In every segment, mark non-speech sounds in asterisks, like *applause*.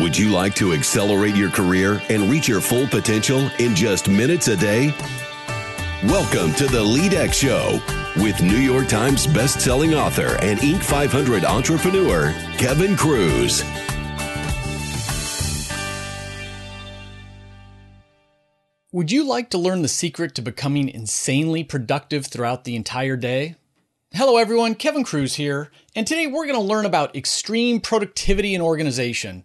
Would you like to accelerate your career and reach your full potential in just minutes a day? Welcome to the LeadX Show with New York Times best-selling author and Inc. 500 entrepreneur Kevin Kruse. Would you like to learn the secret to becoming insanely productive throughout the entire day? Hello, everyone. Kevin Kruse here, and today we're going to learn about extreme productivity and organization.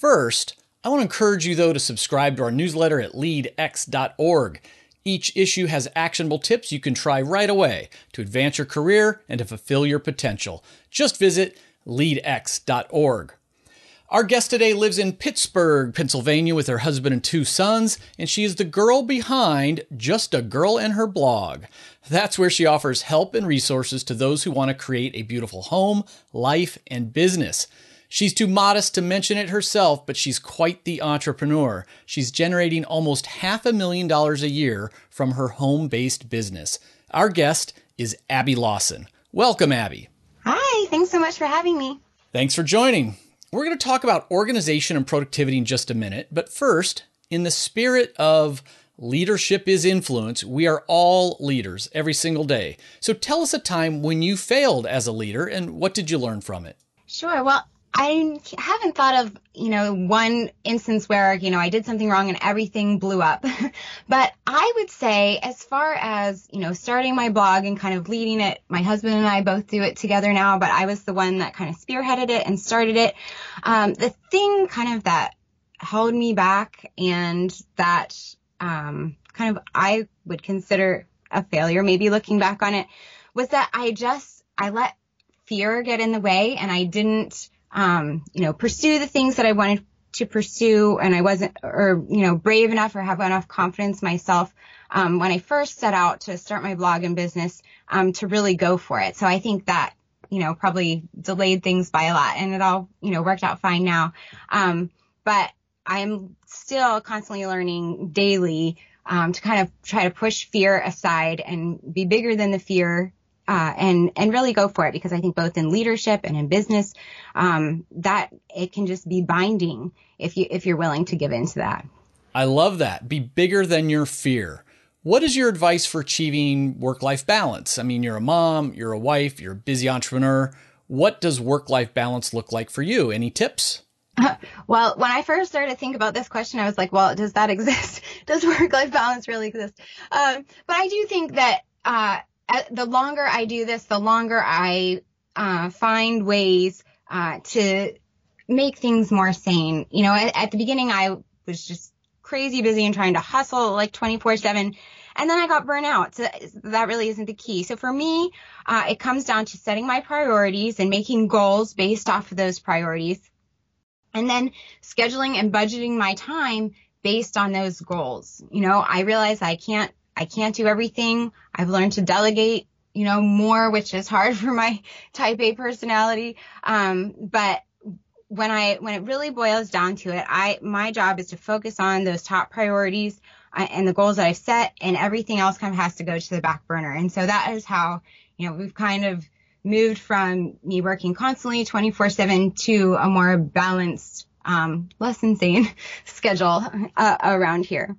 First, I want to encourage you, though, to subscribe to our newsletter at leadx.org. Each issue has actionable tips you can try right away to advance your career and to fulfill your potential. Just visit leadx.org. Our guest today lives in Pittsburgh, Pennsylvania, with her husband and two sons, and she is the girl behind Just a Girl and Her blog. That's where she offers help and resources to those who want to create a beautiful home, life, and business. She's too modest to mention it herself, but she's quite the entrepreneur. She's generating almost half a million dollars a year from her home based business. Our guest is Abby Lawson. Welcome, Abby. Hi, thanks so much for having me. Thanks for joining. We're going to talk about organization and productivity in just a minute, but first, in the spirit of leadership is influence, we are all leaders every single day. So tell us a time when you failed as a leader and what did you learn from it? Sure. Well, I haven't thought of, you know, one instance where, you know, I did something wrong and everything blew up. *laughs* but I would say, as far as, you know, starting my blog and kind of leading it, my husband and I both do it together now, but I was the one that kind of spearheaded it and started it. Um, the thing kind of that held me back and that, um, kind of I would consider a failure, maybe looking back on it, was that I just, I let fear get in the way and I didn't, um, you know, pursue the things that I wanted to pursue and I wasn't, or, you know, brave enough or have enough confidence myself, um, when I first set out to start my blog and business, um, to really go for it. So I think that, you know, probably delayed things by a lot and it all, you know, worked out fine now. Um, but I'm still constantly learning daily, um, to kind of try to push fear aside and be bigger than the fear uh, and and really go for it because I think both in leadership and in business, um, that it can just be binding if you if you're willing to give into that. I love that. Be bigger than your fear. What is your advice for achieving work life balance? I mean, you're a mom, you're a wife, you're a busy entrepreneur. What does work life balance look like for you? Any tips? Well, when I first started to think about this question, I was like, well, does that *laughs* exist? does work life balance really exist? Um, but I do think that uh, the longer I do this, the longer I uh, find ways uh, to make things more sane. You know, at, at, the beginning, I was just crazy busy and trying to hustle like 24 7. And then I got burnt out. So that really isn't the key. So for me, uh, it comes down to setting my priorities and making goals based off of those priorities. And then scheduling and budgeting my time based on those goals. You know, I realize I can't I can't do everything. I've learned to delegate, you know, more, which is hard *laughs* for my type A personality. Um, but when I, when it really boils down to it, I, my job is to focus on those top priorities uh, and the goals that I've set and everything else kind of has to go to the back burner. And so that is how, you know, we've kind of moved from me working constantly 24 seven to a more balanced, um, less insane *laughs* schedule uh, around here.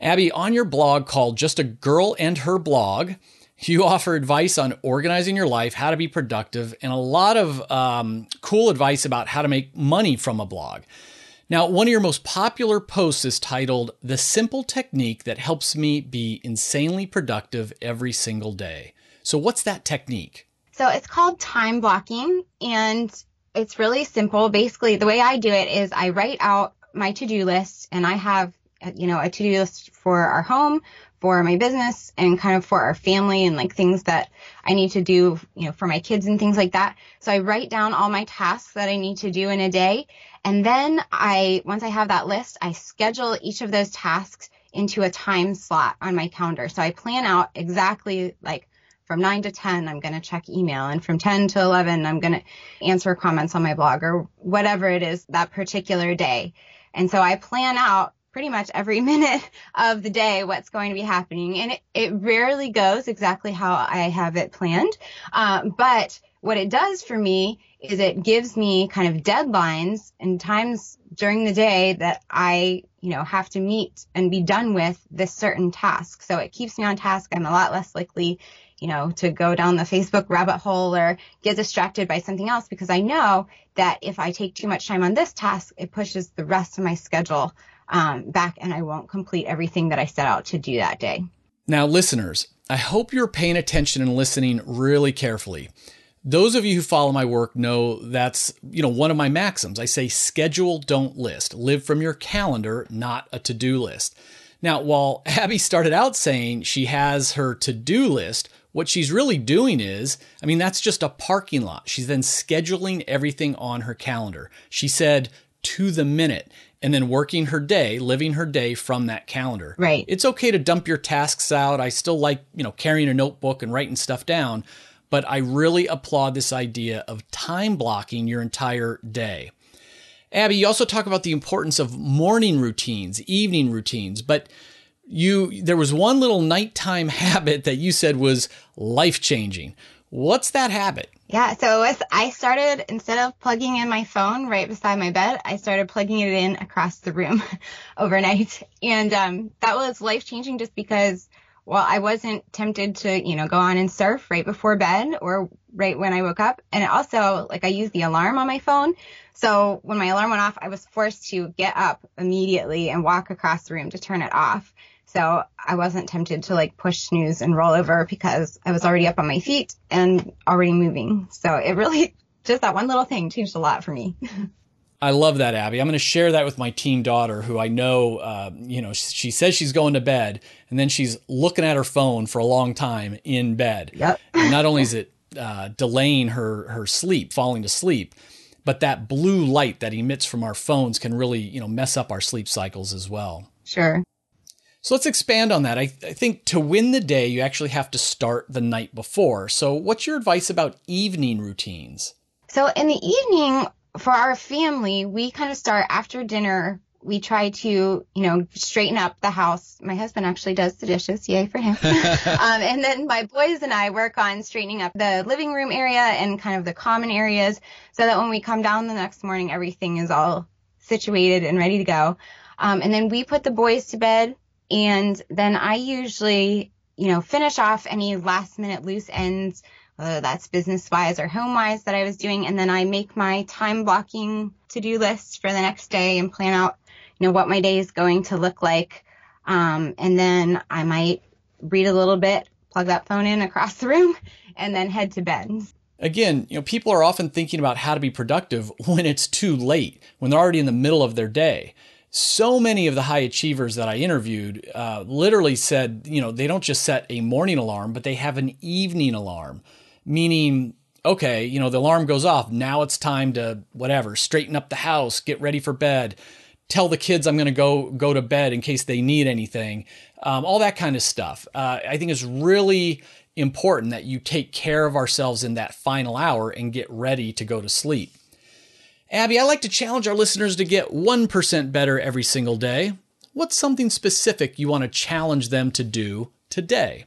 Abby, on your blog called Just a Girl and Her Blog, you offer advice on organizing your life, how to be productive, and a lot of um, cool advice about how to make money from a blog. Now, one of your most popular posts is titled The Simple Technique That Helps Me Be Insanely Productive Every Single Day. So, what's that technique? So, it's called time blocking, and it's really simple. Basically, the way I do it is I write out my to do list, and I have Uh, you know, a to-do list for our home, for my business, and kind of for our family and like things that I need to do, you know, for my kids and things like that. So I write down all my tasks that I need to do in a day. And then I, once I have that list, I schedule each of those tasks into a time slot on my calendar. So I plan out exactly like from 9 to 10, I'm going to check email. And from 10 to 11, I'm going to answer comments on my blog or whatever it is that particular day. And so I plan out pretty much every *laughs* minute of the day what's going to be happening. And it, it rarely goes exactly how I have it planned. Um, but what it does for me is it gives me kind of deadlines and times during the day that I, you know, have to meet and be done with this certain task. So it keeps me on task. I'm a lot less likely, you know, to go down the Facebook rabbit hole or get distracted by something else because I know that if I take too much time on this task, it pushes the rest of my schedule um, back and I won't complete everything that I set out to do that day. Now, listeners, I hope you're paying attention and listening really carefully. Those of you who follow my work know that's, you know, one of my maxims. I say schedule, don't list. Live from your calendar, not a to-do list. Now, while *laughs* Abby started out saying she has her to-do list, what she's really doing is, I mean, that's just a parking lot. She's then scheduling everything on her calendar. She said to the minute and then working her day, living her day from that calendar. Right. It's okay to dump your tasks out. I still like, you know, carrying a notebook and writing stuff down, but I really applaud this idea of time blocking your entire day. Abby, you also talk about the importance of morning routines, evening routines, but you there was one little nighttime *laughs* habit that you said was life-changing. What's that habit? Yeah, so I started instead of plugging in my phone right beside my bed, I started plugging it in across the room *laughs* overnight, and um, that was life changing just because well, I wasn't tempted to, you know, go on and surf right before bed or right when I woke up. And also, like, I use the alarm on my phone. So when my alarm went off, I was forced to get up immediately and walk across the room to turn it off. So I wasn't tempted to like push snooze and roll over because I was already up on my feet and already moving. So it really, *laughs* just that one little thing changed a lot for me. *laughs* I love that, Abby. I'm going to share that with my teen daughter, who I know, uh, you know, she says she's going to bed, and then she's looking at her phone for a long time in bed. Yep. and not only is it uh, delaying her her sleep, falling to sleep, but that blue light that emits from our phones can really, you know, mess up our sleep cycles as well. Sure. So let's expand on that. I, I think to win the day, you actually have to start the night before. So, what's your advice about evening routines? So, in the evening, for our family, we kind of start after dinner. We try to, you know, straighten up the house. My husband actually does the dishes. Yay for him. *laughs* um, and then my boys and I work on straightening up the living room area and kind of the common areas so that when we come down the next morning, everything is all situated and ready to go. Um, and then we put the boys to bed. And then I usually, you know, finish off any last minute loose ends whether that's business wise or home wise that I was doing. And then I make my time blocking to do list for the next day and plan out, you know, what my day is going to look like. Um, and then I might read a little bit, plug that phone in across the room, and then head to bed. Again, you know, people are often thinking about how to be productive *laughs* when it's too late, when they're already in the middle of their day so many of the high achievers that I interviewed uh, literally said, you know, they don't just set a morning alarm, but they have an evening alarm meaning okay, you know, the alarm goes off. Now it's time to whatever, straighten up the house, get ready for bed, tell the kids I'm going to go go to bed in case they need anything, um, all that kind of stuff. Uh, I think it's really important that you take care of ourselves in that final hour and get ready to go to sleep. Abby, I like to challenge our listeners to get 1% better every single day. What's something specific you want to challenge them to do today?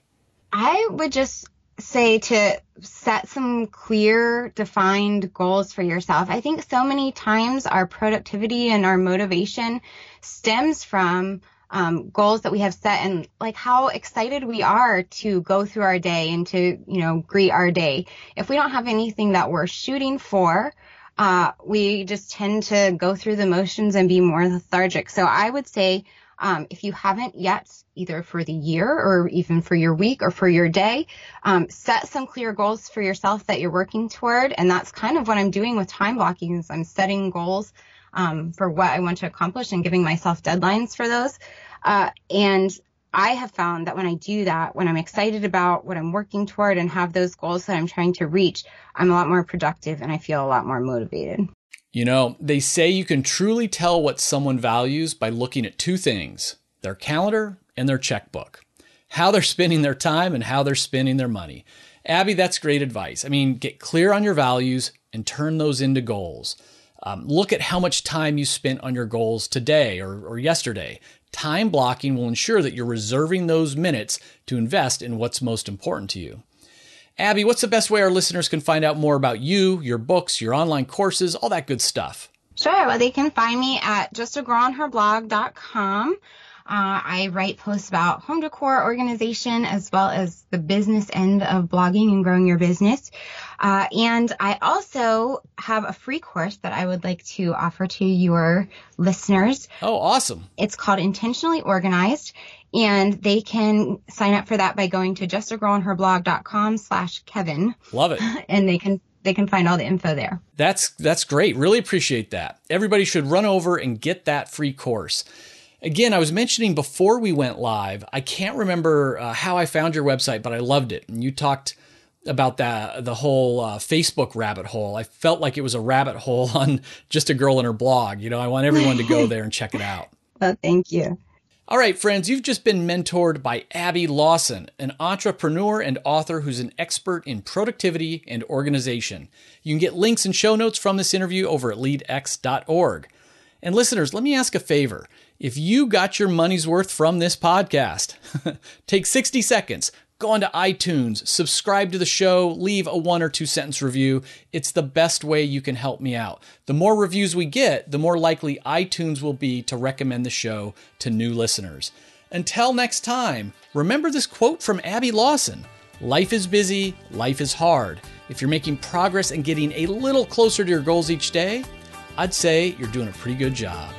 I would just say to set some clear, defined goals for yourself. I think so many times our productivity and our motivation stems from um, goals that we have set and like how excited we are to go through our day and to, you know, greet our day. If we don't have anything that we're shooting for, uh, we just tend to go through the motions and be more lethargic. So I would say, um, if you haven't yet either for the year or even for your week or for your day. Um, set some clear goals for yourself that you're working toward. And that's kind of what I'm doing with time blocking is I'm setting goals um, for what I want to accomplish and giving myself deadlines for those. Uh, and I have found that when I do that, when I'm excited about what I'm working toward and have those goals that I'm trying to reach, I'm a lot more productive and I feel a lot more motivated. You know, they say you can truly tell what someone values by looking at two things their calendar and their checkbook, how they're spending their time and how they're spending their money. Abby, that's great advice. I mean, get clear on your values and turn those into goals. Um, look at how much time you spent on your goals today or, or yesterday. Time blocking will ensure that you're reserving those minutes to invest in what's most important to you. Abby, what's the best way our listeners can find out more about you, your books, your online courses, all that good stuff? Sure. Well, they can find me at justagirlandherblog.com. Uh, I write posts about home decor organization as well as the business end of blogging and growing your business. Uh, and I also have a free course that I would like to offer to your listeners. Oh, awesome. It's called Intentionally Organized. And they can sign up for that by going to justagirlandherblog.com slash Kevin. Love it. *laughs* And they can they can find all the info there. That's that's great. Really appreciate that. Everybody should run over and get that free course. Again, I was mentioning before we went live, I can't remember uh, how I found your website, but I loved it. And you talked about that the whole uh, Facebook rabbit hole. I felt like it was a rabbit hole *laughs* on just a girl and her blog. You know, I want everyone to go *laughs* there and check it out. Well, thank you. All right, friends, you've just been mentored by Abby Lawson, an entrepreneur and author who's an expert in productivity and organization. You can get links and show notes from this interview over at leadx.org. And listeners, let me ask a favor. If you got your money's worth from this podcast, *laughs* take 60 seconds, go onto iTunes, subscribe to the show, leave a one or two sentence review. It's the best way you can help me out. The more reviews we get, the more likely iTunes will be to recommend the show to new listeners. Until next time, remember this quote from Abby Lawson Life is busy, life is hard. If you're making progress and getting a little closer to your goals each day, I'd say you're doing a pretty good job.